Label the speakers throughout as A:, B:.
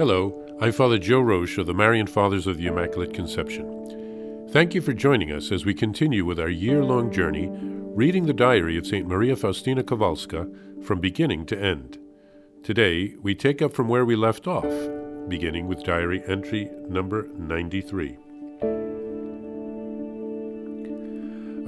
A: Hello, I'm Father Joe Roesch of the Marian Fathers of the Immaculate Conception. Thank you for joining us as we continue with our year long journey reading the diary of St. Maria Faustina Kowalska from beginning to end. Today, we take up from where we left off, beginning with diary entry number 93.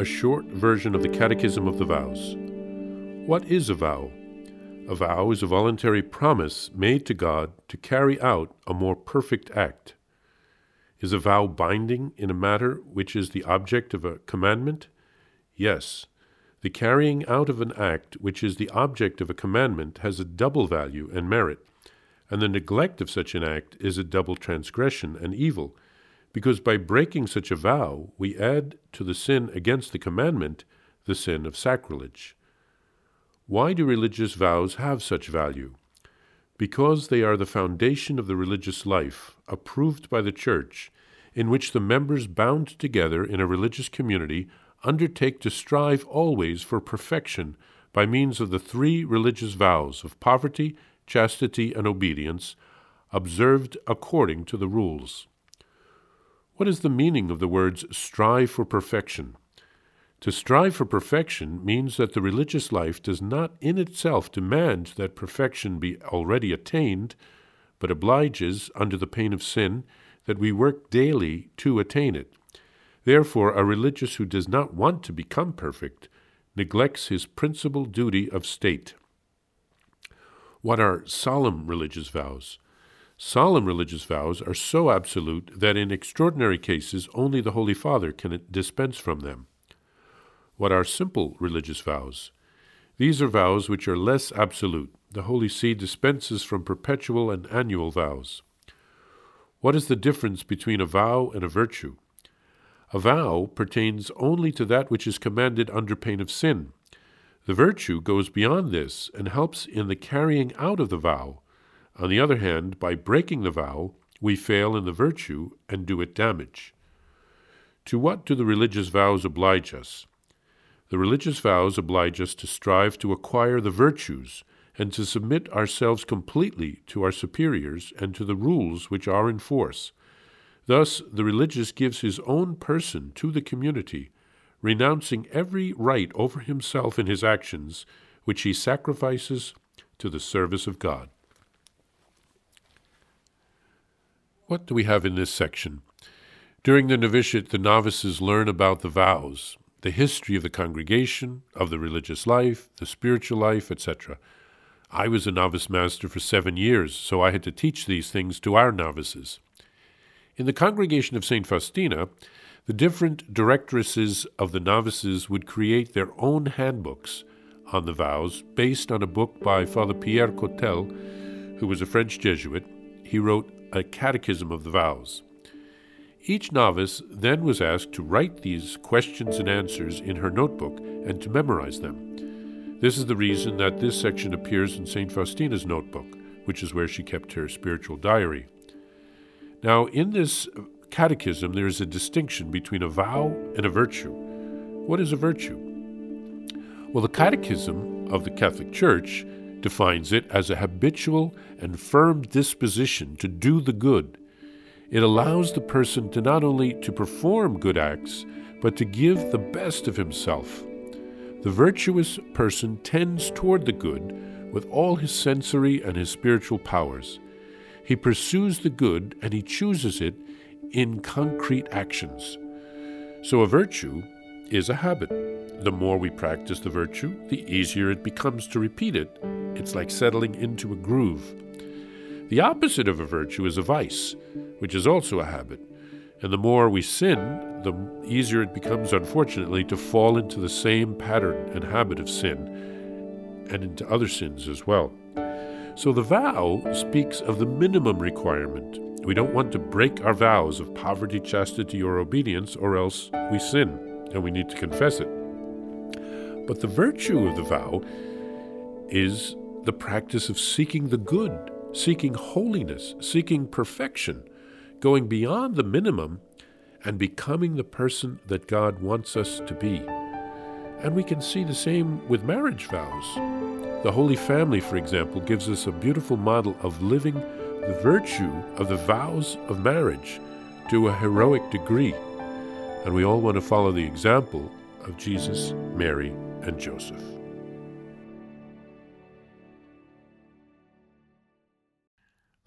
A: A short version of the Catechism of the Vows. What is a vow? A vow is a voluntary promise made to God to carry out a more perfect act. Is a vow binding in a matter which is the object of a commandment? Yes. The carrying out of an act which is the object of a commandment has a double value and merit, and the neglect of such an act is a double transgression and evil, because by breaking such a vow we add to the sin against the commandment the sin of sacrilege. Why do religious vows have such value? Because they are the foundation of the religious life, approved by the Church, in which the members bound together in a religious community undertake to strive always for perfection by means of the three religious vows of poverty, chastity, and obedience, observed according to the rules. What is the meaning of the words strive for perfection? To strive for perfection means that the religious life does not in itself demand that perfection be already attained, but obliges, under the pain of sin, that we work daily to attain it. Therefore, a religious who does not want to become perfect neglects his principal duty of state. What are solemn religious vows? Solemn religious vows are so absolute that in extraordinary cases only the Holy Father can dispense from them what are simple religious vows. These are vows which are less absolute. The Holy See dispenses from perpetual and annual vows. What is the difference between a vow and a virtue? A vow pertains only to that which is commanded under pain of sin. The virtue goes beyond this and helps in the carrying out of the vow. On the other hand, by breaking the vow, we fail in the virtue and do it damage. To what do the religious vows oblige us? The religious vows oblige us to strive to acquire the virtues and to submit ourselves completely to our superiors and to the rules which are in force. Thus, the religious gives his own person to the community, renouncing every right over himself in his actions, which he sacrifices to the service of God. What do we have in this section? During the novitiate, the novices learn about the vows, the history of the congregation, of the religious life, the spiritual life, etc. I was a novice master for seven years, so I had to teach these things to our novices. In the congregation of St. Faustina, the different directresses of the novices would create their own handbooks on the vows based on a book by Father Pierre Cotel, who was a French Jesuit. He wrote a catechism of the vows. Each novice then was asked to write these questions and answers in her notebook and to memorize them. This is the reason that this section appears in St. Faustina's notebook, which is where she kept her spiritual diary. Now, in this catechism, there is a distinction between a vow and a virtue. What is a virtue? Well, the Catechism of the Catholic Church defines it as a habitual and firm disposition to do the good it allows the person to not only to perform good acts, but to give the best of himself. The virtuous person tends toward the good with all his sensory and his spiritual powers. He pursues the good and he chooses it in concrete actions. So a virtue is a habit. The more we practice the virtue, the easier it becomes to repeat it. It's like settling into a groove. The opposite of a virtue is a vice which is also a habit. And the more we sin, the easier it becomes, unfortunately, to fall into the same pattern and habit of sin and into other sins as well. So the vow speaks of the minimum requirement. We don't want to break our vows of poverty, chastity, or obedience, or else we sin, and we need to confess it. But the virtue of the vow is the practice of seeking the good, seeking holiness, seeking perfection going beyond the minimum and becoming the person that God wants us to be. And we can see the same with marriage vows. The Holy Family, for example, gives us a beautiful model of living the virtue of the vows of marriage to a heroic degree, and we all want to follow the example of Jesus, Mary, and Joseph.